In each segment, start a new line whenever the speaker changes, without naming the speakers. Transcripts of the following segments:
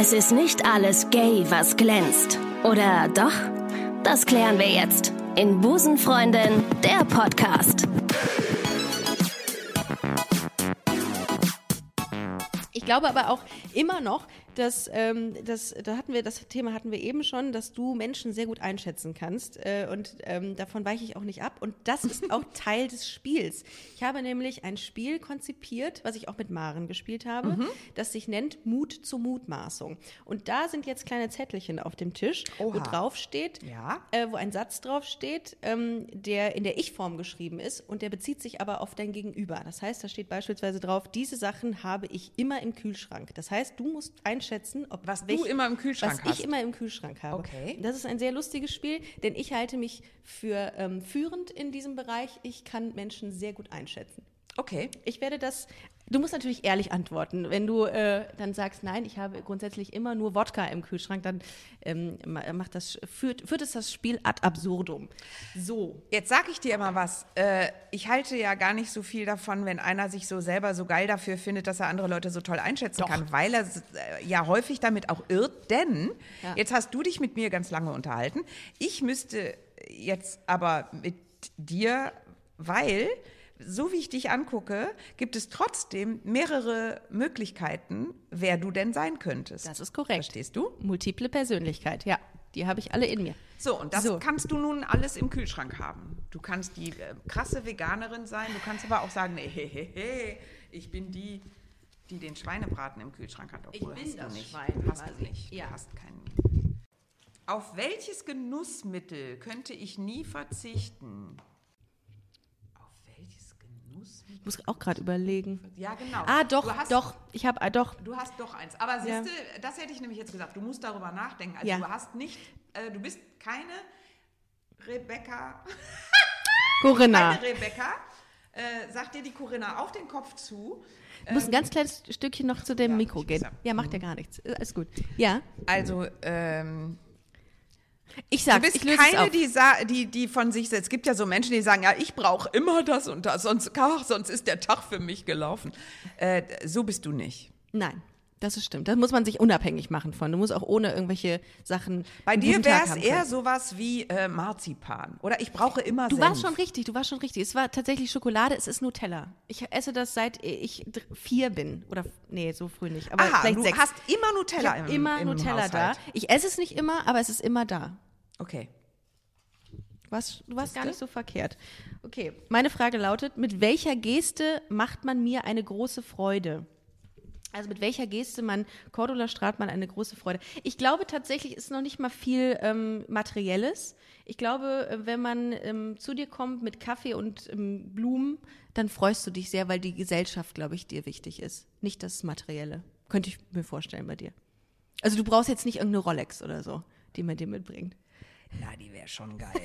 Es ist nicht alles gay, was glänzt. Oder doch? Das klären wir jetzt in Busenfreundin, der Podcast.
Ich glaube aber auch immer noch, dass ähm, das, da hatten wir das Thema hatten wir eben schon, dass du Menschen sehr gut einschätzen kannst äh, und ähm, davon weiche ich auch nicht ab und das ist auch Teil des Spiels. Ich habe nämlich ein Spiel konzipiert, was ich auch mit Maren gespielt habe,
Mhm.
das sich nennt Mut zur Mutmaßung und da sind jetzt kleine Zettelchen auf dem Tisch, wo
Oha.
drauf steht,
Ja.
äh, wo ein Satz drauf steht, ähm, der in der Ich-Form geschrieben ist und der bezieht sich aber auf dein Gegenüber. Das heißt, da steht beispielsweise drauf, diese Sachen habe ich immer im Kühlschrank. Das heißt, du musst einschätzen, ob
Was du immer im Kühlschrank
was
hast.
ich immer im Kühlschrank habe.
Okay.
Das ist ein sehr lustiges Spiel, denn ich halte mich für ähm, führend in diesem Bereich. Ich kann Menschen sehr gut einschätzen.
Okay.
Ich werde das. Du musst natürlich ehrlich antworten. Wenn du äh, dann sagst, nein, ich habe grundsätzlich immer nur Wodka im Kühlschrank, dann ähm, ma- macht das, führt, führt es das Spiel ad absurdum. So.
Jetzt sag ich dir immer was. Äh, ich halte ja gar nicht so viel davon, wenn einer sich so selber so geil dafür findet, dass er andere Leute so toll einschätzen kann, weil er äh, ja häufig damit auch irrt. Denn
Ja.
jetzt hast du dich mit mir ganz lange unterhalten. Ich müsste jetzt aber mit dir, weil so wie ich dich angucke, gibt es trotzdem mehrere Möglichkeiten, wer du denn sein könntest.
Das ist korrekt.
Verstehst du?
Multiple Persönlichkeit, ja. Die habe ich alle in mir.
So, und das
So.
kannst du nun alles im Kühlschrank haben. Du kannst die äh, krasse Veganerin sein, du kannst aber auch sagen, nee, he, he, he, ich bin die, die den Schweinebraten im Kühlschrank hat. Obwohl,
bin
hast
das
du nicht.
Schwein
hast
quasi.
du nicht.
Ja.
Du hast keinen. Auf welches Genussmittel könnte ich nie verzichten? Auf welches Genussmittel?
Ich muss auch gerade überlegen.
Ja, genau.
Ah, doch,
du hast,
doch. Ich habe, ah, doch.
Du hast doch eins. Aber
Ja.
siehst du, das hätte ich nämlich jetzt gesagt. Du musst darüber nachdenken. Also
Ja.
du hast nicht, äh, du bist keine Rebecca,
Corinna.
keine Rebecca. Äh, sagt dir die Corinna auf den Kopf zu.
Ich muss ein ganz kleines Stückchen noch zu dem
ja,
Mikro gehen.
ja.
Macht ja gar nichts. Alles gut. Ja.
Also, ähm,
Ich
du
sag's,
bist keine, die, die, die von sich, es gibt ja so Menschen, die sagen, ja, ich brauche immer das und das, sonst, ach, sonst ist der Tag für mich gelaufen. Äh, so bist du nicht.
Nein, das ist stimmt. Das muss man sich unabhängig machen von. Du musst auch ohne irgendwelche Sachen.
Bei dir wäre es eher sowas wie äh, Marzipan. Oder ich brauche immer
Du
Senf.
warst schon richtig, du warst schon richtig. Es war tatsächlich Schokolade, es ist Nutella. Ich esse das seit ich vier bin. Oder, nee, so früh nicht. Aber
Aha, du
sechs.
hast immer
ich
Nutella
hab
im,
immer
im
Nutella da.
Haushalt.
Ich esse es nicht immer, aber es ist immer da.
Okay.
Du warst, du warst gar nicht so verkehrt. Okay, meine Frage lautet, mit welcher Geste macht man mir eine große Freude? Also mit welcher Geste man Cordula Stratmann eine große Freude. Ich glaube tatsächlich ist noch nicht mal viel ähm, Materielles. Ich glaube, äh, wenn man ähm, zu dir kommt mit Kaffee und ähm, Blumen, dann freust du dich sehr, weil die Gesellschaft, glaube ich, dir wichtig ist. Nicht das Materielle. Könnte ich mir vorstellen bei dir. Also du brauchst jetzt nicht irgendeine Rolex oder so, die man dir mitbringt.
Na, die wäre schon geil.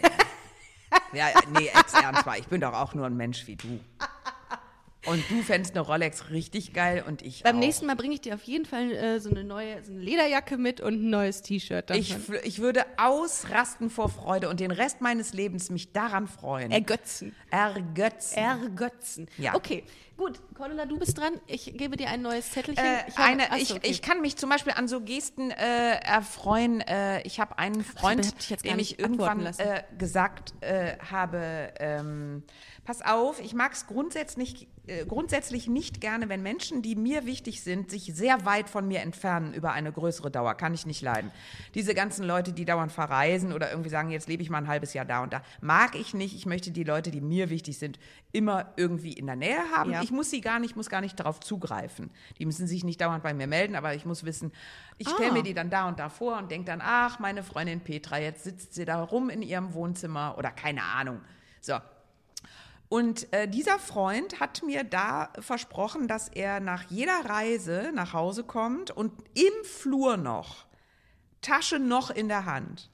ja, nee, jetzt ernst mal. Ich bin doch auch nur ein Mensch wie du. Und du fändest eine Rolex richtig geil und ich
Beim
auch.
nächsten Mal bringe ich dir auf jeden Fall äh, so eine neue so eine Lederjacke mit und ein neues T-Shirt.
Ich, ich würde ausrasten vor Freude und den Rest meines Lebens mich daran freuen.
Ergötzen.
Ergötzen.
Ergötzen.
Ja.
Okay, gut. Cordula, du bist dran. Ich gebe dir ein neues Zettelchen.
Äh,
ich habe-
eine,
Ach so,
ich,
okay.
ich kann mich zum Beispiel an so Gesten äh, erfreuen. Äh, ich habe einen Freund,
hab jetzt gar
dem ich irgendwann äh, gesagt äh, habe, ähm, pass auf, ich mag es grundsätzlich, äh, grundsätzlich nicht gerne, wenn Menschen, die mir wichtig sind, sich sehr weit von mir entfernen über eine größere Dauer. Kann ich nicht leiden. Diese ganzen Leute, die dauernd verreisen oder irgendwie sagen, jetzt lebe ich mal ein halbes Jahr da und da, mag ich nicht. Ich möchte die Leute, die mir wichtig sind, immer irgendwie in der Nähe haben.
Ja.
Ich muss sie gar nicht, muss gar nicht darauf zugreifen. Die müssen sich nicht dauernd bei mir melden, aber ich muss wissen, ich stelle
Ah.
mir die dann da und da vor und denke dann, ach, meine Freundin Petra, jetzt sitzt sie da rum in ihrem Wohnzimmer oder keine Ahnung. So. Und äh, dieser Freund hat mir da versprochen, dass er nach jeder Reise nach Hause kommt und im Flur noch, Tasche noch in der Hand,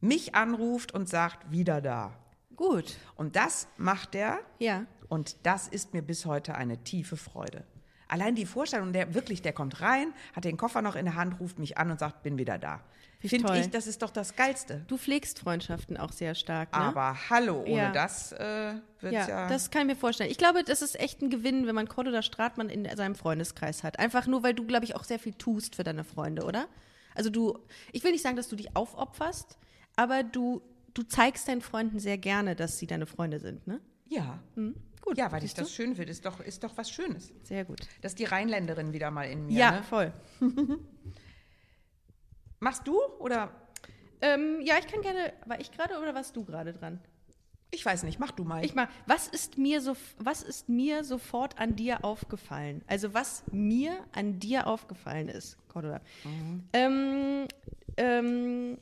mich anruft und sagt, wieder da.
Gut.
Und das macht er
Ja.
und das ist mir bis heute eine tiefe Freude. Allein die Vorstellung, der wirklich, der kommt rein, hat den Koffer noch in der Hand, ruft mich an und sagt, bin wieder da. Finde ich, das ist doch das Geilste.
Du pflegst Freundschaften auch sehr stark, ne?
Aber hallo, ohne
Ja.
das äh, wird's
ja,
ja.
das kann ich mir vorstellen. Ich glaube, das ist echt ein Gewinn, wenn man Cordula Stratmann in seinem Freundeskreis hat. Einfach nur, weil du, glaube ich, auch sehr viel tust für deine Freunde, oder? Also du, ich will nicht sagen, dass du dich aufopferst, aber du, du zeigst deinen Freunden sehr gerne, dass sie deine Freunde sind, ne?
ja.
Gut.
Ja, weil ich das schön finde. Ist doch, ist doch was Schönes.
du? Sehr gut.
Das ist die Rheinländerin wieder mal in mir.
Ja,
Ne?
voll.
Machst du oder
Ähm, ja, ich kann gerne. War ich gerade oder warst du gerade dran?
ich weiß nicht, mach du mal.
Ich mal, was ist mir so, was ist mir sofort an dir aufgefallen? Also was mir an dir aufgefallen ist, Cordula. Ähm, ähm,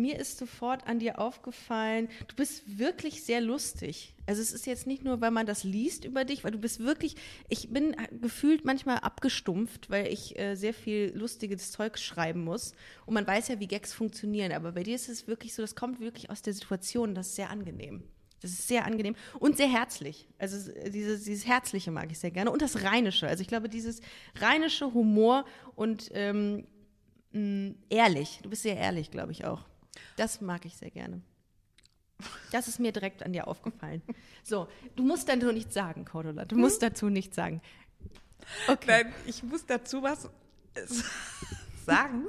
mir ist sofort an dir aufgefallen, du bist wirklich sehr lustig. Also es ist jetzt nicht nur, weil man das liest über dich, weil du bist wirklich, ich bin gefühlt manchmal abgestumpft, weil ich äh, sehr viel lustiges Zeug schreiben muss. Und man weiß ja, wie Gags funktionieren, aber bei dir ist es wirklich so, das kommt wirklich aus der Situation, das ist sehr angenehm. Das ist sehr angenehm und sehr herzlich. Also es- dieses, dieses Herzliche mag ich sehr gerne. Und das Rheinische. Also ich glaube, dieses rheinische Humor und ähm, ehrlich. Du bist sehr ehrlich, glaube ich auch. Das mag ich sehr gerne. Das ist mir direkt an dir aufgefallen. So, du musst dazu nichts sagen, Cordula. Du musst dazu nichts sagen. Okay.
Nein, ich muss dazu was sagen,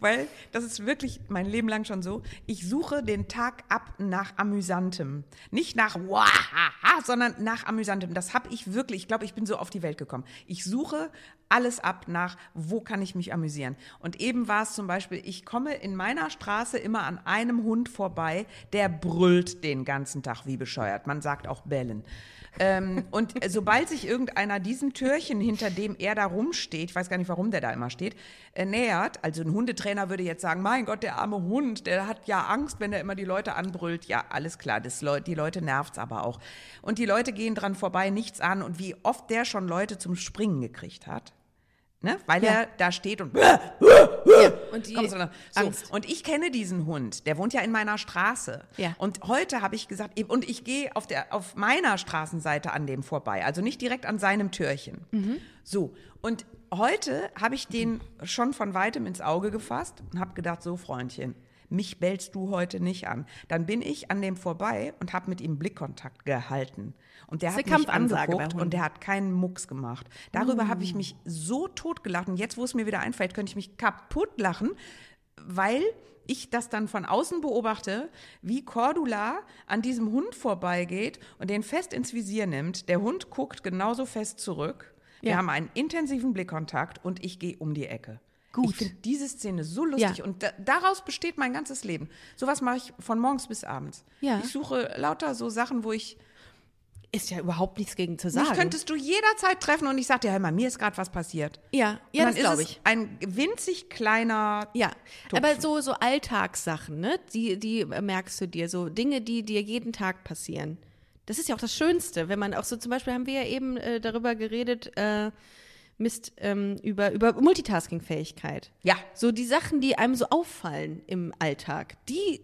weil das ist wirklich mein Leben lang schon so. Ich suche den Tag ab nach Amüsantem. Nicht nach Wahaha, sondern nach Amüsantem. Das habe ich wirklich, ich glaube, ich bin so auf die Welt gekommen. Ich suche alles ab nach, wo kann ich mich amüsieren. Und eben war es zum Beispiel, ich komme in meiner Straße immer an einem Hund vorbei, der brüllt den ganzen Tag wie bescheuert. Man sagt auch bellen. Ähm, und sobald sich irgendeiner diesem Türchen, hinter dem er da rumsteht, ich weiß gar nicht, warum der da immer steht, äh, nähert, also ein Hundetrainer würde jetzt sagen, mein Gott, der arme Hund, der hat ja Angst, wenn er immer die Leute anbrüllt. Ja, alles klar, das Leu die Leute nervt's aber auch. Und die Leute gehen dran vorbei, nichts an. Und wie oft der schon Leute zum Springen gekriegt hat. Ne? Weil
Ja.
er da steht und
Und die
so,
Angst.
Und ich kenne diesen Hund, der wohnt ja in meiner Straße.
Ja.
Und heute habe ich gesagt, und ich gehe auf, der, auf meiner Straßenseite an dem vorbei, also nicht direkt an seinem Türchen.
Mhm.
So, und heute habe ich den schon von weitem ins Auge gefasst und habe gedacht, so Freundchen, mich bellst du heute nicht an. Dann bin ich an dem vorbei und habe mit ihm Blickkontakt gehalten. Und der hat mich angeguckt und der hat keinen Mucks gemacht. Darüber habe ich mich so totgelacht. Und jetzt, wo es mir wieder einfällt, könnte ich mich kaputt lachen, weil ich das dann von außen beobachte, wie Cordula an diesem Hund vorbeigeht und den fest ins Visier nimmt. Der Hund guckt genauso fest zurück. Wir
Ja.
haben einen intensiven Blickkontakt und ich gehe um die Ecke.
Gut.
Ich finde diese Szene so lustig
Ja.
und da, daraus besteht mein ganzes Leben. Sowas mache ich von morgens bis abends.
Ja.
Ich suche lauter so Sachen, wo ich
ist ja überhaupt nichts gegen zu
mich
sagen.
könntest du jederzeit treffen und ich sag dir, hör mal, mir ist gerade was passiert.
ja, ja,
und
das
dann
glaube
ist es
ich.
ein winzig kleiner
Ja,
Tupfen.
aber so, so Alltagssachen, ne? Die, die merkst du dir, so Dinge, die dir jeden Tag passieren. Das ist ja auch das Schönste, wenn man auch so, zum Beispiel haben wir ja eben äh, darüber geredet, äh, Mist, ähm, über, über Multitasking-Fähigkeit.
Ja.
So die Sachen, die einem so auffallen im Alltag, die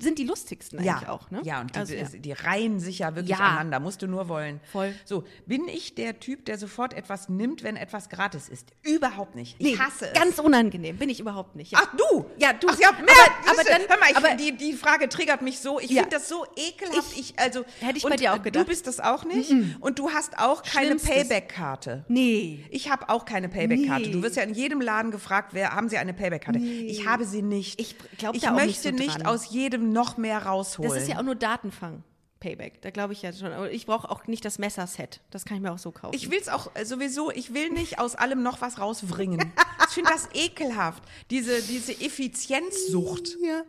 sind die lustigsten eigentlich
ja,
auch, ne?
Ja, und die,
also, ja.
die reihen sich ja wirklich
Ja.
aneinander, musst du nur wollen.
Voll.
So, bin ich der Typ, der sofort etwas nimmt, wenn etwas gratis ist? Überhaupt nicht. Ich
Nee,
hasse es.
ganz unangenehm, bin ich überhaupt nicht. Ja.
Ach du?
Ja, du.
Ach ja, mehr,
Aber- aber dann-
hör mal, ich,
aber-
die, die Frage triggert mich so. Ich finde das so ekelhaft. Ich, also,
Hätte ich bei dir auch
Du
gedacht.
bist das auch nicht. Und du hast auch keine. Payback-Karte.
Nee.
Ich habe auch keine Payback-Karte.
Nee.
Du wirst ja in jedem Laden gefragt, wer haben Sie eine Payback-Karte? Ich habe sie nicht.
Ich glaub
ich möchte
so
nicht aus jedem noch mehr rausholen.
Das ist ja auch nur Datenfang. Payback, da glaube ich ja schon. Aber ich brauche auch nicht das Messerset. Das kann ich mir auch so kaufen.
Ich will es auch äh, sowieso, ich will nicht aus allem noch was rauswringen. ich finde das ekelhaft, diese, diese Effizienzsucht.
ja.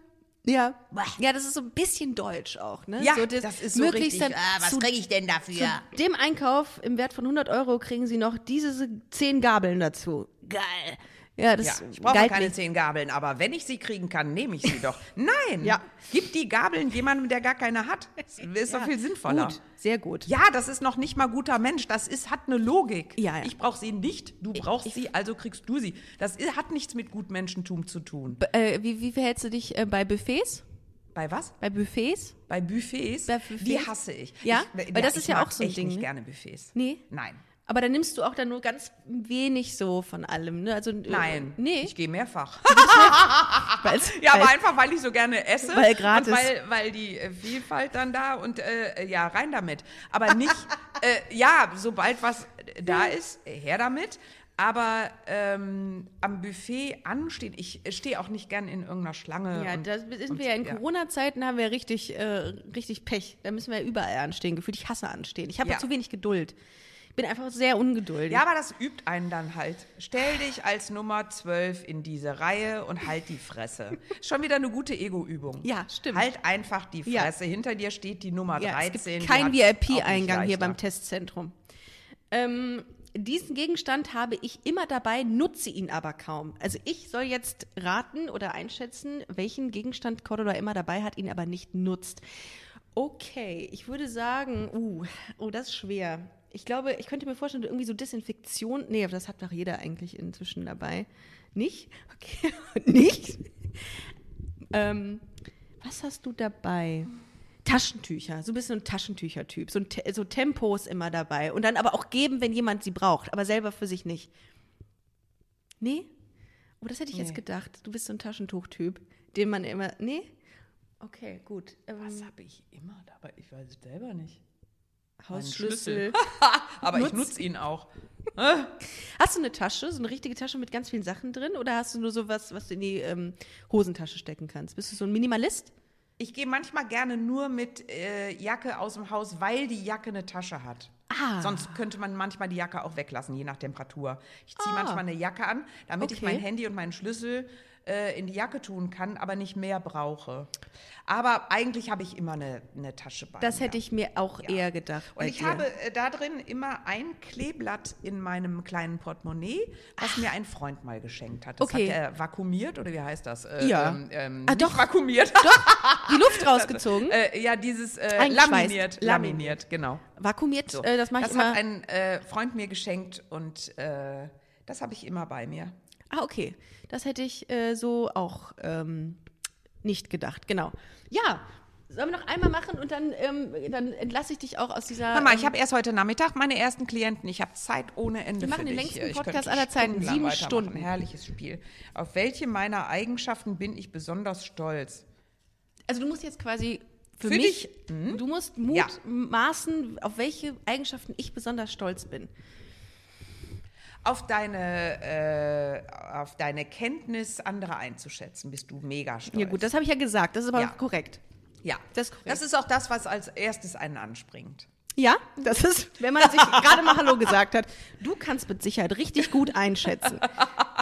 Ja. Ja, das ist so ein bisschen deutsch auch, ne?
Ja,
so
das ist so richtig.
Dann
Ah, was kriege ich denn dafür?
zu dem Einkauf im Wert von 100 Euro kriegen sie noch diese zehn Gabeln dazu. Geil. Ja, das
Ja, ich brauche keine
mir.
zehn Gabeln, aber wenn ich sie kriegen kann, nehme ich sie doch. Nein,
Ja.
gib die Gabeln jemandem, der gar keine hat. Das ist doch viel sinnvoller.
Gut, sehr gut.
Ja, das ist noch nicht mal guter Mensch. Das ist, hat eine Logik.
Ja, ja.
Ich brauche sie nicht, du brauchst sie, also kriegst du sie. Das i- hat nichts mit Gutmenschentum zu tun.
B- Äh, wie, wie verhältst du dich äh, bei Buffets?
Bei was?
Bei Buffets?
Bei Buffets?
Bei Buffets?
Die hasse ich.
Ja?
ich
Weil das ist
ich
ja auch so ein Ding,
nicht
ne?
gerne Buffets.
Nee?
Nein.
Aber dann nimmst du auch dann nur ganz wenig so von allem, ne? Also, äh,
Nein,
Nee.
ich gehe mehrfach.
weil's-
Ja, aber
weil-
einfach, weil ich so gerne esse.
Weil gratis.
Und weil, weil die äh, Vielfalt dann da und äh, ja, rein damit. Aber nicht, äh, ja, sobald was da ist, äh, her damit. Aber ähm, am Buffet anstehen, ich stehe auch nicht gern in irgendeiner Schlange.
Ja,
und,
da sind
und,
wir ja in
ja.
Corona-Zeiten, haben wir richtig, äh, richtig Pech. Da müssen wir ja überall anstehen. Gefühlt, ich hasse anstehen. Ich habe
Ja.
zu wenig Geduld. Ich bin einfach sehr ungeduldig.
Ja, aber das übt einen dann halt. Stell dich als Nummer 12 in diese Reihe und halt die Fresse. Schon wieder eine gute Ego-Übung.
Ja, stimmt.
Halt einfach die
Ja.
Fresse. Hinter dir steht die Nummer
Ja,
13.
es
die
gibt keinen
hat's auch nicht
VIP-Eingang hier beim Testzentrum. Ähm, diesen Gegenstand habe ich immer dabei, nutze ihn aber kaum. Also ich soll jetzt raten oder einschätzen, welchen Gegenstand Cordula immer dabei hat, ihn aber nicht nutzt. Okay, ich würde sagen, uh, oh, das ist schwer. Ich glaube, ich könnte mir vorstellen, irgendwie so Desinfektion. Nee, aber das hat doch jeder eigentlich inzwischen dabei. Nicht? Okay, nicht? Ähm, was hast du dabei? Taschentücher. So ein bisschen ein Taschentücher-Typ. So, Te so Tempos immer dabei. Und dann aber auch geben, wenn jemand sie braucht, aber selber für sich nicht. Nee? Oh, das hätte ich jetzt
Nee.
gedacht. Du bist so ein Taschentuch-Typ, den man immer. Nee? Okay, gut. Ähm,
Was habe ich immer dabei? Ich weiß es selber nicht.
Hausschlüssel.
Aber ich
Nutz-
nutze ihn auch.
Hast du eine Tasche, so eine richtige Tasche mit ganz vielen Sachen drin? Oder hast du nur sowas, was du in die ähm, Hosentasche stecken kannst? Bist du so ein Minimalist?
Ich gehe manchmal gerne nur mit äh, Jacke aus dem Haus, weil die Jacke eine Tasche hat.
Ah.
Sonst könnte man manchmal die Jacke auch weglassen, je nach Temperatur. Ich ziehe
Ah.
manchmal eine Jacke an, damit ich
Okay.
mein Handy und meinen Schlüssel äh, in die Jacke tun kann, aber nicht mehr brauche. Aber eigentlich habe ich immer eine, eine Tasche bei
Das
mir.
hätte ich mir auch
Ja.
eher gedacht.
Und ich
dir.
habe äh, da drin immer ein Kleeblatt in meinem kleinen Portemonnaie, was mir ein Freund mal geschenkt hat. Das
Okay.
hat er vakuumiert oder wie heißt das? Äh,
Ja.
Ähm, ähm,
Ah,
nicht
doch.
vakuumiert.
die Luft rausgezogen,
äh, ja, dieses äh, laminiert.
Laminiert.
Genau.
vakuumiert,
So.
äh, das mache ich
das
immer.
hat ein Freund mir geschenkt und das habe ich immer bei mir.
Ah, okay. Das hätte ich äh, so auch ähm, nicht gedacht. Genau. Ja, sollen wir noch einmal machen und dann, ähm, dann entlasse ich dich auch aus dieser.
Hör mal, ich
ähm,
habe erst heute Nachmittag meine ersten Klienten. Ich habe Zeit ohne Ende
Wir machen
für
den
dich.
längsten Podcast aller Zeiten, sieben. Stunden.
Herrliches Spiel. Auf welche meiner Eigenschaften bin ich besonders stolz?
also du musst jetzt quasi für,
Für
mich,
dich? Mhm.
du musst Mut
Ja.
maßen, auf welche Eigenschaften ich besonders stolz bin.
Auf deine, äh, auf deine Kenntnis, andere einzuschätzen, bist du mega stolz.
Ja gut, das habe ich ja gesagt, das ist aber
Ja.
korrekt.
ja.
das ist korrekt.
das ist auch das, was als erstes einen anspringt.
Ja, das ist, wenn man sich gerade mal Hallo gesagt hat. Du kannst mit Sicherheit richtig gut einschätzen.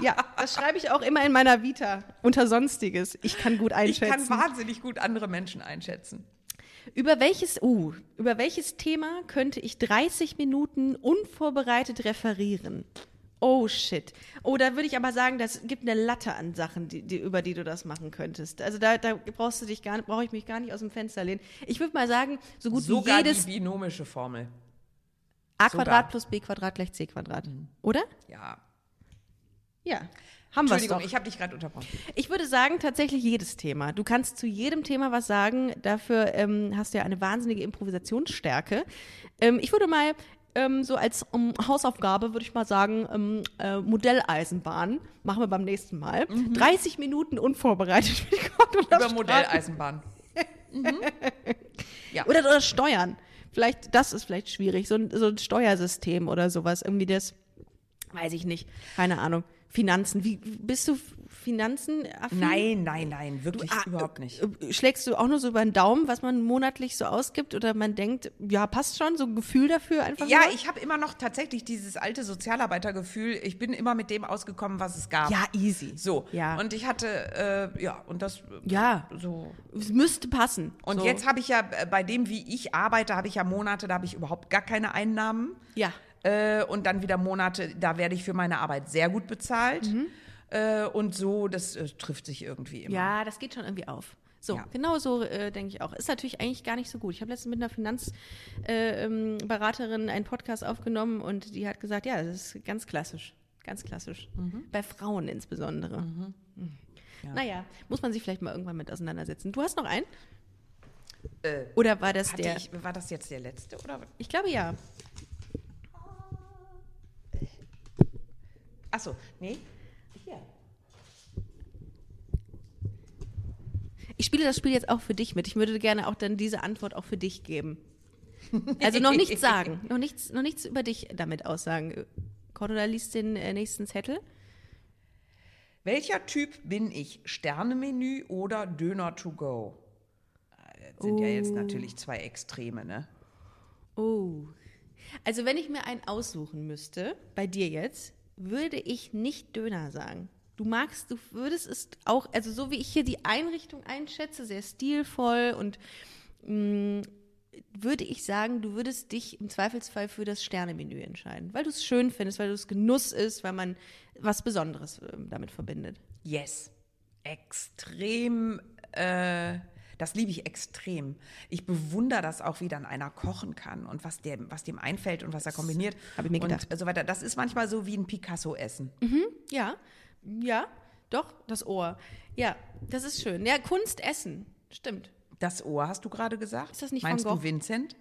Ja, das schreibe ich auch immer in meiner Vita unter Sonstiges. Ich kann gut
Ich
einschätzen.
kann wahnsinnig gut andere Menschen einschätzen.
Über welches, uh, über welches Thema könnte ich 30 Minuten unvorbereitet referieren? Oh shit. Oh, da würde ich aber sagen, das gibt eine Latte an Sachen, die, die, über die du das machen könntest. Also da, da brauchst du dich gar, brauche ich mich gar nicht aus dem Fenster lehnen. Ich würde mal sagen, so gut
Sogar
wie jedes
die binomische Formel.
a. Quadrat plus b Quadrat gleich c Quadrat, oder?
Ja.
Ja, haben wir
Entschuldigung, ich habe dich gerade unterbrochen.
Ich würde sagen, tatsächlich jedes Thema. Du kannst zu jedem Thema was sagen. Dafür ähm, hast du ja eine wahnsinnige Improvisationsstärke. Ähm, ich würde mal ähm, so als ähm, Hausaufgabe, würde ich mal sagen, ähm, äh, Modelleisenbahn. Machen wir beim nächsten Mal. 30 Minuten unvorbereitet
Über. Modelleisenbahn.
Oder, oder Steuern. Vielleicht, das ist vielleicht schwierig. So ein, so ein Steuersystem oder sowas. Irgendwie das, weiß ich nicht. Keine Ahnung. Finanzen. Wie bist du Finanzen?
Nein, nein, nein, wirklich
Ah,
überhaupt nicht.
äh, Schlägst du auch nur so über den Daumen, was man monatlich so ausgibt? Oder man denkt, ja, passt schon, so ein Gefühl dafür einfach
Ja,
nur?
ich habe immer noch tatsächlich dieses alte Sozialarbeitergefühl. Ich bin immer mit dem ausgekommen, was es gab.
Ja, easy.
So.
Ja.
Und ich hatte, äh, ja, und das
Ja,
so.
es müsste passen.
Und
so.
jetzt habe ich ja, äh, bei dem, wie ich arbeite, habe ich ja Monate, da habe ich überhaupt gar keine Einnahmen.
Ja.
Äh, und dann wieder Monate, da werde ich für meine Arbeit sehr gut bezahlt.
Mhm.
Äh, und so, das äh, trifft sich irgendwie immer.
Ja, das geht schon irgendwie auf. So,
Ja.
genau so äh, denke ich auch. Ist natürlich eigentlich gar nicht so gut. Ich habe letztens mit einer Finanzberaterin äh, ähm, einen Podcast aufgenommen und die hat gesagt, ja, das ist ganz klassisch. Ganz klassisch.
Mhm.
Bei Frauen insbesondere. Mhm. Naja, muss man sich vielleicht mal irgendwann mit auseinandersetzen. Du hast noch einen?
Äh,
Oder war das der?
ich, war das jetzt der letzte? Oder?
Ich glaube ja.
Achso, nee. Hier.
Ich spiele das Spiel jetzt auch für dich mit. Ich würde gerne auch dann diese Antwort auch für dich geben. Also noch nichts sagen, noch nichts, noch nichts über dich damit aussagen. Cordula liest den äh, nächsten Zettel.
Welcher Typ bin ich? Sternemenü oder Döner to go? Äh, Das sind ja jetzt natürlich zwei Extreme, ne?
Oh. Also wenn ich mir einen aussuchen müsste, bei dir jetzt, würde ich nicht Döner sagen. Du magst, du würdest es auch, also so wie ich hier die Einrichtung einschätze, sehr stilvoll und mh, würde ich sagen, du würdest dich im Zweifelsfall für das Sternemenü entscheiden, weil du es schön findest, weil du es Genuss ist, weil man was Besonderes äh, damit verbindet.
Yes. Extrem, äh, das liebe ich extrem. Ich bewundere das auch, wie dann einer kochen kann und was dem, was dem einfällt und was er kombiniert.
hab ich mir
und
gedacht.
so weiter. Das ist manchmal so wie ein Picasso-Essen.
Ja, ja, doch, das Ohr. Ja, das ist schön. Ja, Kunst essen, stimmt.
Das Ohr hast du gerade gesagt?
Ist das nicht
Meinst
Van Gogh?
du Vincent?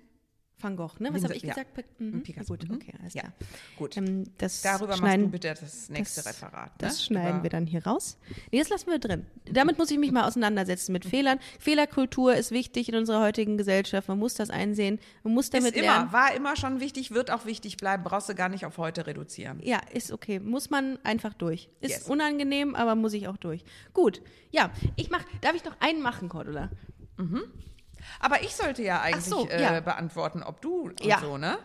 Van Gogh, ne? Was habe ich
ja.
gesagt? Mhm.
Picasso,
Gut,
mhm.
okay, alles
Ja,
klar.
gut.
Ähm, das
Darüber
schneiden,
machst du bitte das nächste
das,
Referat.
Das
ne?
schneiden
Über-
wir dann hier raus. Nee, das lassen wir drin. Damit muss ich mich mal auseinandersetzen mit Fehlern. Fehlerkultur ist wichtig in unserer heutigen Gesellschaft. Man muss das einsehen. Man muss damit
Ist
lernen.
immer, war immer schon wichtig, wird auch wichtig bleiben, brauchst du gar nicht auf heute reduzieren.
Ja, ist okay. Muss man einfach durch. Ist
Yes.
unangenehm, aber muss ich auch durch. Gut. Ja, ich mach, darf ich noch einen machen, Cordula?
Aber ich sollte ja eigentlich
so,
äh,
ja.
beantworten, ob du und
Ja.
so, ne?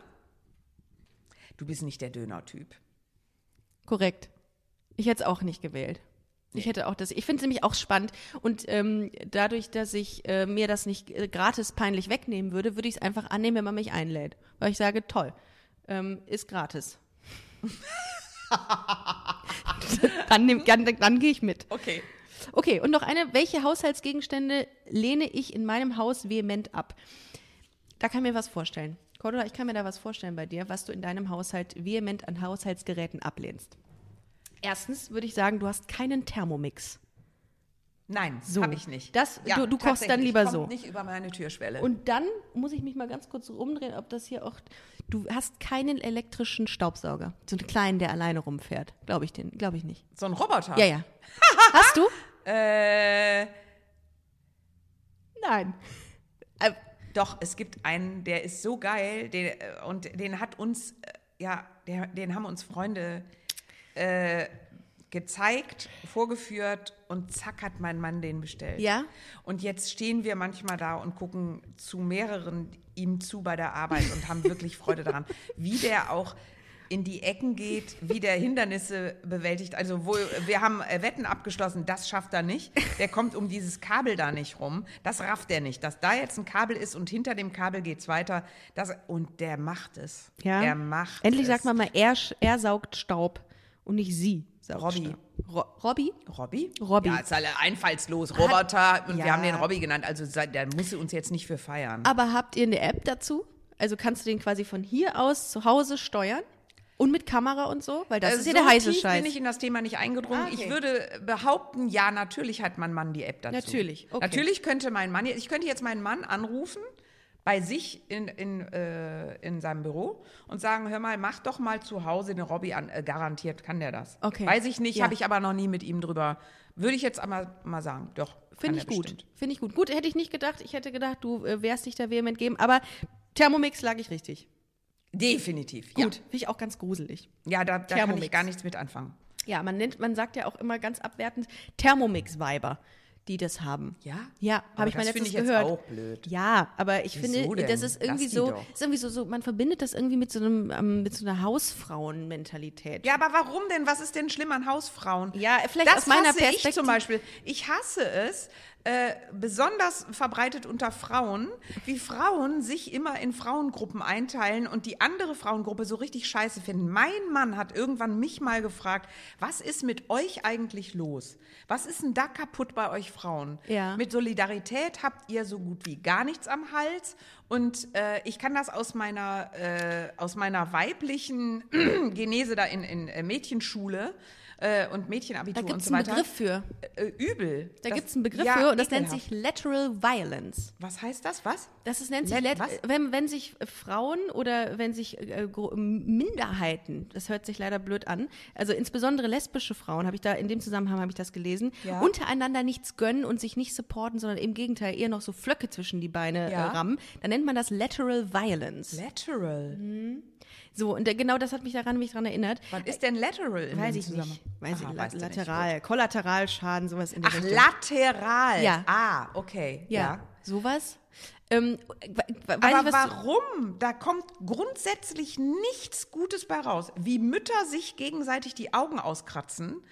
Du bist nicht der Döner-Typ.
Korrekt. Ich hätte es auch nicht gewählt. Ich hätte auch das. Ich finde es nämlich auch spannend. Und ähm, dadurch, dass ich äh, mir das nicht äh, gratis peinlich wegnehmen würde, würde ich es einfach annehmen, wenn man mich einlädt. Weil ich sage, toll, ähm, ist gratis. dann dann, dann gehe ich mit.
Okay.
Okay, und noch eine. Welche Haushaltsgegenstände lehne ich in meinem Haus vehement ab? Da kann ich mir was vorstellen. Cordula, ich kann mir da was vorstellen bei dir, was du in deinem Haushalt vehement an Haushaltsgeräten ablehnst. Erstens würde ich sagen, du hast keinen Thermomix.
Nein,
So.
habe ich nicht.
Das- du- du kochst dann lieber
kommt
so.
nicht über meine Türschwelle.
Und dann muss ich mich mal ganz kurz so umdrehen, ob das hier auch. Du hast keinen elektrischen Staubsauger. So einen kleinen, der alleine rumfährt. Glaube ich den, glaube ich nicht.
so ein Roboter.
Ja, ja. hast du?
Äh,
Nein. Äh,
doch, es gibt einen, der ist so geil, den, äh, und den hat uns, äh, ja, der, den haben uns Freunde äh, gezeigt, vorgeführt und zack hat mein Mann den bestellt.
Ja?
Und jetzt stehen wir manchmal da und gucken zu mehreren ihm zu bei der Arbeit und haben wirklich Freude daran, wie der auch in die Ecken geht, wie der Hindernisse bewältigt. Also wo, wir haben äh, Wetten abgeschlossen, das schafft er nicht. Der kommt um dieses Kabel da nicht rum. Das rafft er nicht. Dass da jetzt ein Kabel ist und hinter dem Kabel geht's weiter. Das, und der macht es.
Ja.
Er macht
Endlich
es.
sagt man mal, er, er saugt Staub und nicht sie
Robby.
Ro Robby?
Robby?
Robby.
Ja, ist alle einfallslos. Roboter. und
ja.
wir haben den Robby genannt. Also der muss uns jetzt nicht für feiern.
Aber habt ihr eine App dazu? Also kannst du den quasi von hier aus zu Hause steuern? Und mit Kamera und so? Weil das
Äh,
ist ja
so
der heiße
tief
Scheiß.
bin ich in das Thema nicht eingedrungen.
Ah, okay.
Ich würde behaupten, ja, natürlich hat mein Mann die App dazu.
Natürlich, okay.
Natürlich könnte mein Mann, ich könnte jetzt meinen Mann anrufen bei sich in, in, äh, in seinem Büro und sagen, hör mal, mach doch mal zu Hause eine Robby an. Äh, garantiert kann der das.
Okay.
Weiß ich nicht,
Ja.
habe ich aber noch nie mit ihm drüber. Würde ich jetzt einmal mal sagen, doch.
Finde ich gut. Finde ich gut. Gut, hätte ich nicht gedacht. Ich hätte gedacht, du äh, wärst dich da vehement geben. Aber Thermomix lag ich richtig.
Definitiv.
Gut. Finde ich auch ganz gruselig.
Ja, ja da, da kann ich gar nichts mit anfangen.
Ja, man nennt, man sagt ja auch immer ganz abwertend Thermomix-Weiber, die das haben.
Ja?
Ja, habe ich mal
das
letztens
finde ich
gehört.
auch blöd.
Ja, aber ich
Wieso
finde,
denn?
das ist irgendwie
Lass
so, ist irgendwie so, so, man verbindet das irgendwie mit so einem, ähm, mit so einer Hausfrauenmentalität.
Ja, aber warum denn? Was ist denn schlimm an Hausfrauen?
Ja, vielleicht
das
aus meiner
hasse ich
Perspektive-
zum Beispiel. Ich hasse es, äh, besonders verbreitet unter Frauen, wie Frauen sich immer in Frauengruppen einteilen und die andere Frauengruppe so richtig scheiße finden. Mein Mann hat irgendwann mich mal gefragt, was ist mit euch eigentlich los? Was ist denn da kaputt bei euch Frauen?
Ja.
Mit Solidarität habt ihr so gut wie gar nichts am Hals. Und äh, ich kann das aus meiner, äh, aus meiner weiblichen Genese da in, in äh, Mädchenschule äh, und Mädchenabitur
Da gibt
und
es
so
einen
weiter.
Begriff für.
Äh, übel.
Da gibt es einen Begriff
ja,
für und das nennt sich Lateral Violence.
Was heißt das? Was?
Das ist, nennt sich,
Let-
wenn, wenn sich äh, Frauen oder wenn sich äh, Minderheiten, das hört sich leider blöd an, also insbesondere lesbische Frauen, habe ich da in dem Zusammenhang habe ich das gelesen,
Ja.
untereinander nichts gönnen und sich nicht supporten, sondern im Gegenteil eher noch so Flöcke zwischen die Beine
Ja.
äh, rammen, dann nennt man das Lateral Violence.
Lateral.
So, und äh, genau das hat mich daran mich daran erinnert.
Was ist denn lateral in
Weiß ich nicht. Weiß
Aha,
ich,
weißt du nicht.
lateral, Kollateralschaden, sowas in der
Ach,
Richtung.
lateral.
Ja.
Ah, okay.
ja,
ja.
sowas. Ähm,
Aber
ich,
warum? Da kommt grundsätzlich nichts Gutes bei raus. Wie Mütter sich gegenseitig die Augen auskratzen,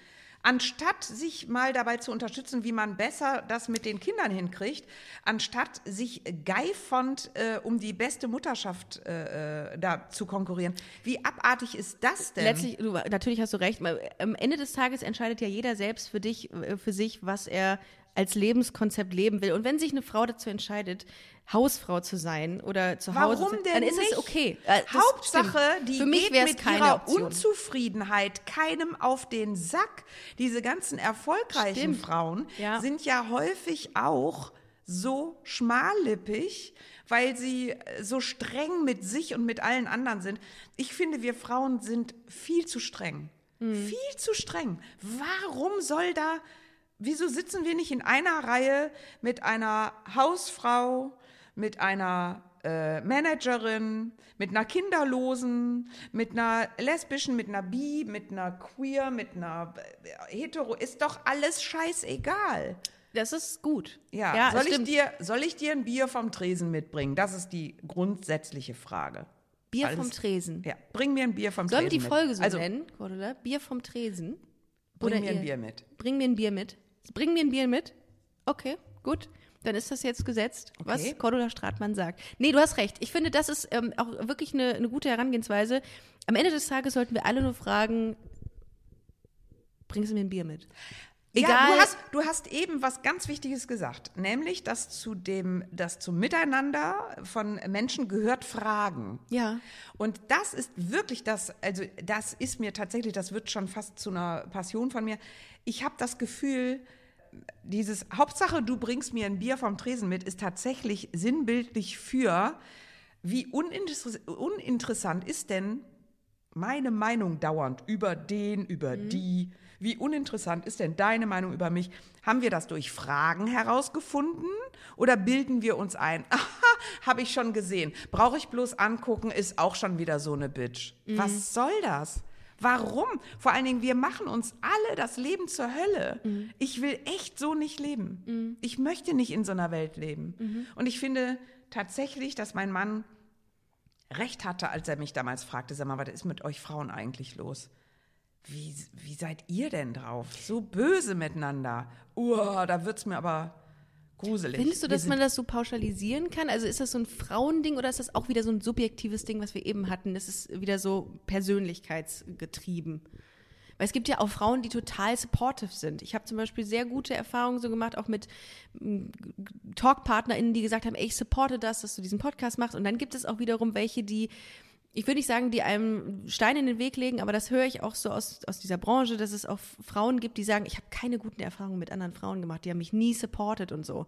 anstatt sich mal dabei zu unterstützen, wie man besser das mit den Kindern hinkriegt, anstatt sich geifernd äh, um die beste Mutterschaft äh, äh, da zu konkurrieren. Wie abartig ist das denn?
Letztlich, du, natürlich hast du recht. Am Ende des Tages entscheidet ja jeder selbst für dich, äh, für sich, was er als Lebenskonzept leben will. Und wenn sich eine Frau dazu entscheidet, Hausfrau zu sein oder zu Hause,
Warum
zu,
denn
dann ist
nicht?
es okay. Äh,
Hauptsache, die
für mich
geht mit ihrer
Option.
Unzufriedenheit keinem auf den Sack. Diese ganzen erfolgreichen
Stimmt.
Frauen
Ja.
sind ja häufig auch so schmallippig, weil sie äh, so streng mit sich und mit allen anderen sind. Ich finde, wir Frauen sind viel zu streng.
Hm.
Viel zu streng. Warum soll da, wieso sitzen wir nicht in einer Reihe mit einer Hausfrau, mit einer äh, Managerin, mit einer Kinderlosen, mit einer lesbischen, mit einer Bi, mit einer Queer, mit einer äh, Hetero, ist doch alles scheißegal.
Das ist gut.
Ja, soll, ich dir, soll ich dir ein Bier vom Tresen mitbringen? Das ist die grundsätzliche Frage.
Bier
Alles-
vom Tresen.
Ja, bring mir ein Bier vom
Sollen wir
Tresen
die Folge
mit.
so
also,
nennen, Cordula? Bier vom Tresen?
Bring
Oder
mir ein
ihr-
Bier mit.
Bring mir ein Bier mit. Bring mir ein Bier mit. Okay, gut. Dann ist das jetzt gesetzt, was
Okay.
Cordula Stratmann sagt. Nee, du hast recht. Ich finde, das ist ähm, auch wirklich eine, eine gute Herangehensweise. Am Ende des Tages sollten wir alle nur fragen, bringst du mir ein Bier mit?
Ja,
Egal.
du hast, du hast eben was ganz Wichtiges gesagt, nämlich, dass zu dem, dass zum Miteinander von Menschen gehört Fragen.
Ja.
Und das ist wirklich das, also das ist mir tatsächlich, das wird schon fast zu einer Passion von mir. Ich habe das Gefühl, dieses Hauptsache, du bringst mir ein Bier vom Tresen mit, ist tatsächlich sinnbildlich für, wie uninteress uninteressant ist denn meine Meinung dauernd über den, über die. Wie uninteressant ist denn deine Meinung über mich? Haben wir das durch Fragen herausgefunden oder bilden wir uns ein? Aha, habe ich schon gesehen. Brauche ich bloß angucken, ist auch schon wieder so eine Bitch. Was soll das? Warum? Vor allen Dingen, wir machen uns alle das Leben zur Hölle. Ich will echt so nicht leben. Ich möchte nicht in so einer Welt leben. Und ich finde tatsächlich, dass mein Mann recht hatte, als er mich damals fragte, sag mal, was ist mit euch Frauen eigentlich los? Wie, wie seid ihr denn drauf? So böse miteinander. Uah, da wird's mir aber gruselig.
Findest du, dass man das so pauschalisieren kann? Also ist das so ein Frauending oder ist das auch wieder so ein subjektives Ding, was wir eben hatten? Das ist wieder so persönlichkeitsgetrieben. Weil es gibt ja auch Frauen, die total supportive sind. Ich habe zum Beispiel sehr gute Erfahrungen so gemacht, auch mit mm, TalkpartnerInnen, die gesagt haben, ey, ich supporte das, dass du diesen Podcast machst. Und dann gibt es auch wiederum welche, die, ich würde nicht sagen, die einem Stein in den Weg legen, aber das höre ich auch so aus, aus dieser Branche, dass es auch Frauen gibt, die sagen, ich habe keine guten Erfahrungen mit anderen Frauen gemacht, die haben mich nie supportet und so.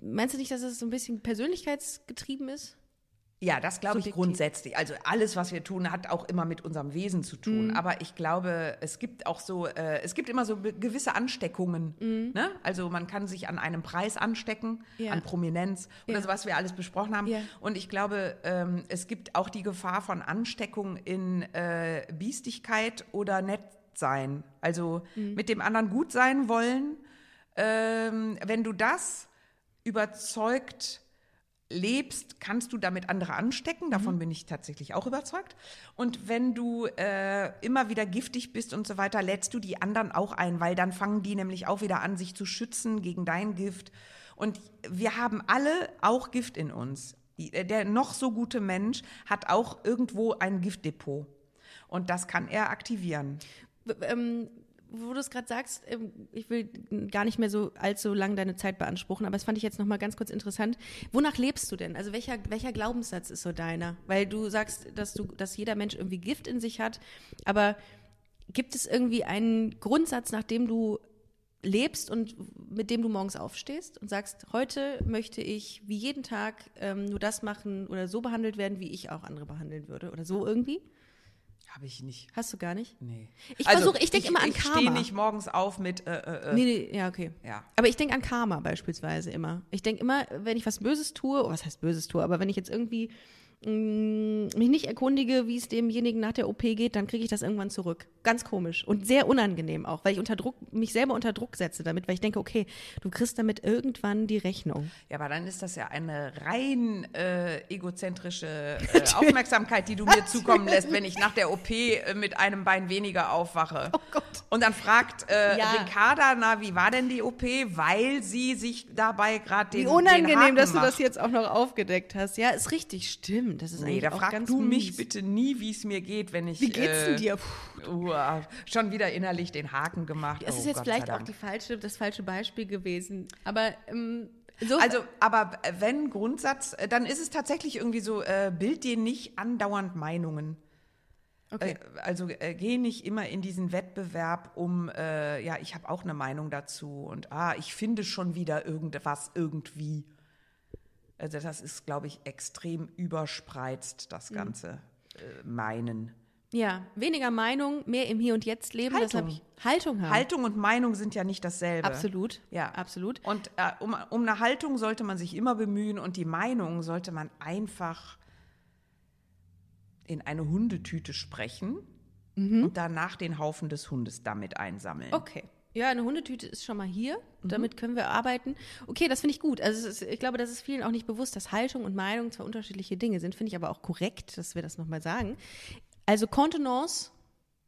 Meinst du nicht, dass es so ein bisschen persönlichkeitsgetrieben ist?
Ja, das glaube ich grundsätzlich. Also alles, was wir tun, hat auch immer mit unserem Wesen zu tun.
Mhm.
Aber ich glaube, es gibt auch so, äh, es gibt immer so gewisse Ansteckungen. Ne? Also man kann sich an einem Preis anstecken.
Ja.
an Prominenz oder
Ja.
so, was wir alles besprochen haben.
Ja.
Und ich glaube, ähm, es gibt auch die Gefahr von Ansteckung in äh, Biestigkeit oder Nettsein. Also
Mhm.
mit dem anderen gut sein wollen. Ähm, wenn du das überzeugt lebst, kannst du damit andere anstecken. Davon bin ich tatsächlich auch überzeugt. Und wenn du äh, immer wieder giftig bist und so weiter, lädst du die anderen auch ein, weil dann fangen die nämlich auch wieder an, sich zu schützen gegen dein Gift. Und wir haben alle auch Gift in uns. Der noch so gute Mensch hat auch irgendwo ein Giftdepot. Und das kann er aktivieren.
Ähm, wo du es gerade sagst, ähm, ich will gar nicht mehr so allzu lang deine Zeit beanspruchen, aber das fand ich jetzt noch mal ganz kurz interessant. Wonach lebst du denn? Also welcher, welcher Glaubenssatz ist so deiner? Weil du sagst, dass du, dass jeder Mensch irgendwie Gift in sich hat, aber gibt es irgendwie einen Grundsatz, nach dem du lebst und mit dem du morgens aufstehst und sagst, heute möchte ich wie jeden Tag ähm, nur das machen oder so behandelt werden, wie ich auch andere behandeln würde oder so irgendwie?
Habe ich nicht.
Hast du gar nicht?
Nee.
Ich versuche, ich denke immer an
Ich stehe
Karma.
nicht morgens auf mit, äh, äh, äh.
Nee, nee, ja, okay.
Ja.
Aber ich denke an Karma beispielsweise immer. Ich denke immer, wenn ich was Böses tue, oh, was heißt Böses tue, aber wenn ich jetzt irgendwie mh, mich nicht erkundige, wie es demjenigen nach der OP geht, dann kriege ich das irgendwann zurück. Ganz komisch und sehr unangenehm auch, weil ich unter Druck, mich selber unter Druck setze damit, weil ich denke, okay, du kriegst damit irgendwann die Rechnung.
Ja, aber dann ist das ja eine rein äh, egozentrische äh, Aufmerksamkeit, die du mir zukommen lässt, wenn ich nach der OP äh, mit einem Bein weniger aufwache.
Oh Gott.
Und dann fragt äh,
Ja.
Ricarda, na, wie war denn die OP? Weil sie sich dabei gerade den
Wie
den
unangenehm,
Haken
dass du das jetzt auch noch aufgedeckt hast. Ja, ist richtig, stimmt. Das ist
Nee, da
auch
frag
ganz
du mich
mies.
bitte nie, wie es mir geht, wenn ich.
Wie geht's denn
äh,
dir? Puh.
Uah, schon wieder innerlich den Haken gemacht.
Es
oh,
ist jetzt
Gott
vielleicht auch die falsche, das falsche Beispiel gewesen. Aber ähm, so
Also, aber äh, wenn Grundsatz, äh, dann ist es tatsächlich irgendwie so, äh, bild dir nicht andauernd Meinungen.
okay.
Äh, also äh, geh nicht immer in diesen Wettbewerb um, äh, ja, ich habe auch eine Meinung dazu und ah, ich finde schon wieder irgendwas irgendwie. Also das ist, glaube ich, extrem überspreizt, das
Mhm.
ganze äh, Meinen.
Ja, weniger Meinung, mehr im Hier und Jetzt leben.
Haltung.
ich, Haltung haben.
Haltung und Meinung sind ja nicht dasselbe.
Absolut.
Ja.
Absolut.
Und äh, um, um eine Haltung sollte man sich immer bemühen und die Meinung sollte man einfach in eine Hundetüte sprechen und danach den Haufen des Hundes damit einsammeln.
Okay. Ja, eine Hundetüte ist schon mal hier.
Mhm.
Damit können wir arbeiten. Okay, das finde ich gut. Also ist, ich glaube, das ist vielen auch nicht bewusst, dass Haltung und Meinung zwar unterschiedliche Dinge sind. Finde ich aber auch korrekt, dass wir das nochmal sagen. Also Kontenance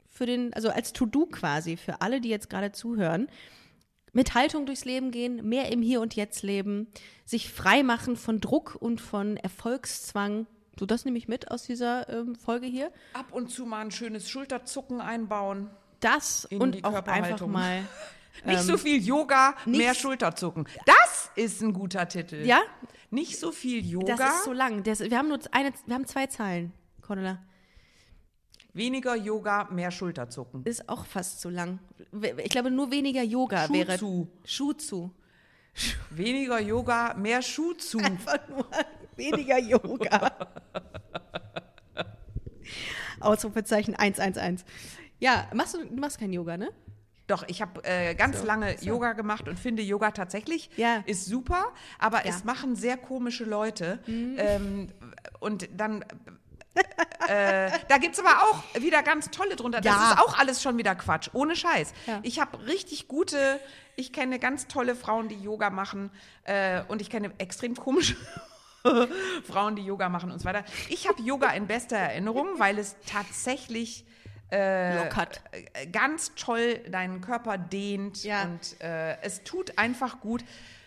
für den, also als To-Do quasi für alle, die jetzt gerade zuhören. Mit Haltung durchs Leben gehen, mehr im Hier und Jetzt leben, sich frei machen von Druck und von Erfolgszwang. So, das nehme ich mit aus dieser ähm, Folge hier.
Ab und zu mal ein schönes Schulterzucken einbauen.
Das
In
und auch einfach mal.
Nicht so viel Yoga, mehr Schulterzucken. Das ist ein guter Titel.
Ja?
Nicht so viel Yoga,
Das ist so lang. Das, wir haben nur eine, wir haben zwei Zeilen, Cordula.
weniger Yoga, mehr Schulterzucken.
Ist auch fast zu lang. Ich glaube, nur weniger Yoga
Schuh
wäre.
zu.
Schuh zu.
Weniger Yoga, mehr Schuh zu.
Einfach nur weniger Yoga. Ausrufezeichen 111. Ja, machst du, du machst kein Yoga, ne?
Doch, ich habe äh, ganz lange Yoga gemacht und finde Yoga tatsächlich
Ja.
ist super, aber
Ja.
es machen sehr komische Leute. Ähm, und dann, äh, da gibt es aber auch wieder ganz tolle drunter. Das
Ja.
ist auch alles schon wieder Quatsch, ohne Scheiß.
Ja.
Ich habe richtig gute, ich kenne ganz tolle Frauen, die Yoga machen äh, und ich kenne extrem komische Frauen, die Yoga machen und so weiter. Ich habe Yoga in bester Erinnerung, weil es tatsächlich
Lockert.
äh, ganz toll deinen Körper dehnt
Ja.
und äh, es tut einfach gut.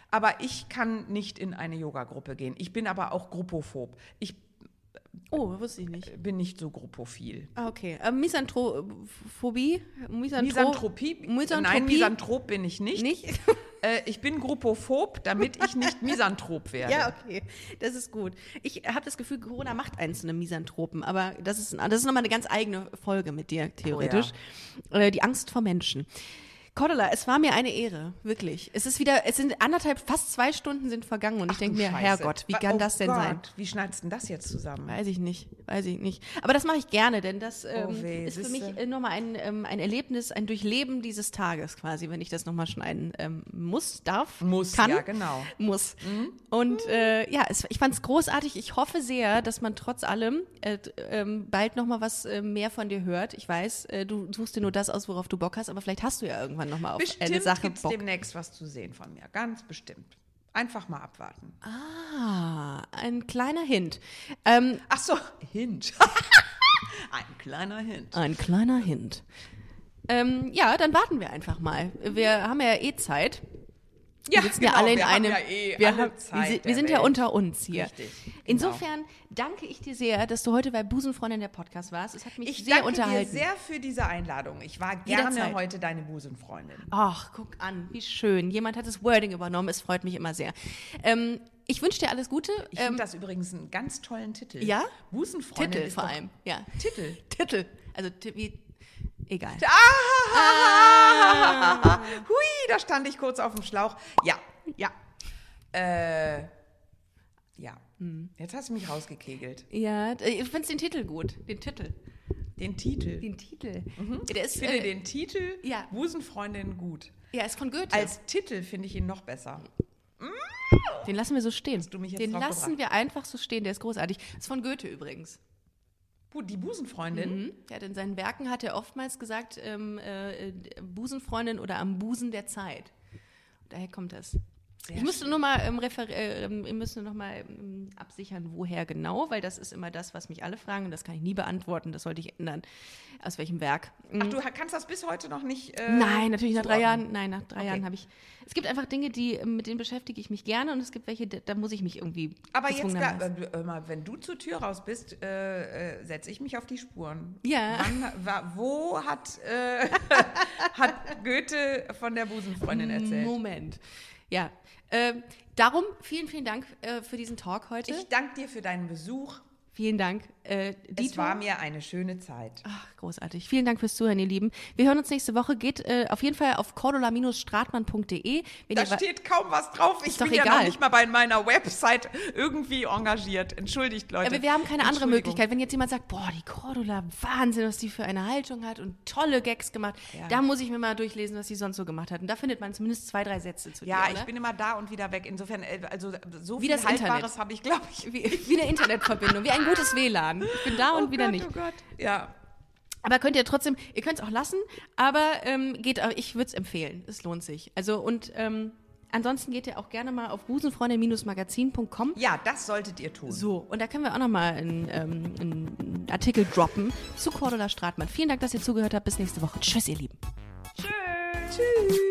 Aber ich kann nicht in eine Yoga-Gruppe gehen. Ich bin aber auch gruppophob. Ich
Oh, wusste ich nicht.
bin nicht so gruppophil.
Ah, okay. Ähm, Misanthrophobie? Misanthrop
Misanthropie?
Misanthropie?
Nein, Misanthrop bin ich nicht.
Nicht?
Äh, ich bin gruppophob, damit ich nicht Misanthrop werde.
Ja, okay. Das ist gut. Ich habe das Gefühl, Corona macht einem Misanthropen, aber das ist, das ist nochmal eine ganz eigene Folge mit dir, theoretisch. äh, die Angst vor Menschen. Cordula, es war mir eine Ehre, wirklich. Es ist wieder, es sind anderthalb, fast zwei Stunden sind vergangen und ich denke mir,
Scheiße.
Herrgott, wie kann
oh
das denn
Gott,
sein?
Wie schneidest du denn das jetzt zusammen?
Weiß ich nicht, weiß ich nicht. Aber das mache ich gerne, denn das ähm,
Oh weh,
ist für mich äh, nochmal ein, ähm, ein Erlebnis, ein Durchleben dieses Tages quasi, wenn ich das nochmal schneiden ähm, muss, darf,
Muss,
kann.
ja, genau.
Muss. Und äh, ja, es, ich fand es großartig. Ich hoffe sehr, dass man trotz allem äh, ähm, bald nochmal was äh, mehr von dir hört. Ich weiß, äh, du suchst dir nur das aus, worauf du Bock hast, aber vielleicht hast du ja irgendwann nochmal auf eine
Bestimmt
Sache
gibt es
Bock.
demnächst was zu sehen von mir. Ganz bestimmt. Einfach mal abwarten.
Ah, ein kleiner Hint. Ähm,
Ach so, Hint. Ein kleiner Hint.
Ein kleiner Hint. Ähm, ja, dann warten wir einfach mal. Wir haben ja eh Zeit. Wir sitzen ja
genau,
alle in einem.
ja eh
wir,
alle
haben- wir, sind- wir sind ja unter uns hier.
Richtig, genau.
Insofern danke ich dir sehr, dass du heute bei Busenfreundin der Podcast warst. Es hat mich
Ich
sehr
danke
unterhalten.
dir sehr für diese Einladung. Ich war gerne
Jederzeit.
heute deine Busenfreundin.
Ach, guck an, wie schön. Jemand hat das Wording übernommen. Es freut mich immer sehr. Ähm, ich wünsche dir alles Gute.
Ich
Ähm,
finde das übrigens einen ganz tollen Titel.
ja?
Busenfreundin
Titel vor allem. Ja.
Titel.
Titel. Also wie Egal.
Ah! Hui, da stand ich kurz auf dem Schlauch. Ja, ja. Äh, ja.
Hm.
Jetzt hast du mich rausgekegelt.
Ja, ich finde den Titel gut. Den Titel.
Den Titel.
Den Titel. Der ist,
ich finde
äh,
den Titel
ja.
Busenfreundin gut.
ja, ist von Goethe.
Als Titel finde ich ihn noch besser.
den lassen wir so stehen.
du mich jetzt
Den lassen wir einfach so stehen. Der ist großartig. Ist von Goethe übrigens.
Die Busenfreundin.
Mhm. Ja, in seinen Werken hat er oftmals gesagt, ähm, äh, äh, Busenfreundin oder am Busen der Zeit. Daher kommt das. Ich musste nur mal ähm, äh, ähm, müssen noch mal ähm, absichern, woher genau, weil das ist immer das, was mich alle fragen und das kann ich nie beantworten. Das sollte ich ändern. Aus welchem Werk?
Ach, du kannst das bis heute noch nicht. Äh,
Nein, natürlich nach drei. Jahren. Nein, nach drei
Okay.
Jahren habe ich. Es gibt einfach Dinge, die ähm, mit denen beschäftige ich mich gerne und es gibt welche, da muss ich mich irgendwie.
Aber jetzt, gar- äh, wenn du zur Tür raus bist, äh, äh, setze ich mich auf die Spuren.
Ja.
Wann, wa, wo hat, äh, hat Goethe von der Busenfreundin erzählt?
Moment. Ja. Ähm, darum vielen, vielen Dank äh, für diesen Talk heute.
Ich danke dir für deinen Besuch.
vielen Dank. Äh,
Es war mir eine schöne Zeit.
Ach, großartig. Vielen Dank fürs Zuhören, ihr Lieben. Wir hören uns nächste Woche. Geht äh, auf jeden Fall auf cordula-stratmann.de.
Da steht kaum was drauf. Ich bin ja noch nicht mal bei meiner Website irgendwie engagiert. Entschuldigt, Leute.
Aber wir haben keine andere. Möglichkeit. Wenn jetzt jemand sagt, boah, die Cordula, Wahnsinn, was die für eine Haltung hat und tolle Gags gemacht,
Ja.
da muss ich mir mal durchlesen, was sie sonst so gemacht hat. Und da findet man zumindest zwei, drei Sätze zu
Ja,
dir,
ich bin immer da und wieder weg. Insofern, äh, also so
Wie
viel
das Internet.
Haltbares habe ich, glaube ich.
wie, wie eine Internetverbindung, wie ein gutes WLAN. Ich bin da und
oh
wieder
Gott,
nicht.
Oh Gott. Ja.
Aber könnt ihr trotzdem, ihr könnt es auch lassen, aber ähm, geht, ich würde es empfehlen. Es lohnt sich. Also und ähm, ansonsten geht ihr auch gerne mal auf busenfreundin-magazin.com.
ja, das solltet ihr tun.
So, und da können wir auch nochmal einen, ähm, einen Artikel droppen zu Cordula Stratmann. Vielen Dank, dass ihr zugehört habt. Bis nächste Woche. Tschüss, ihr Lieben.
Tschüss. Tschüss.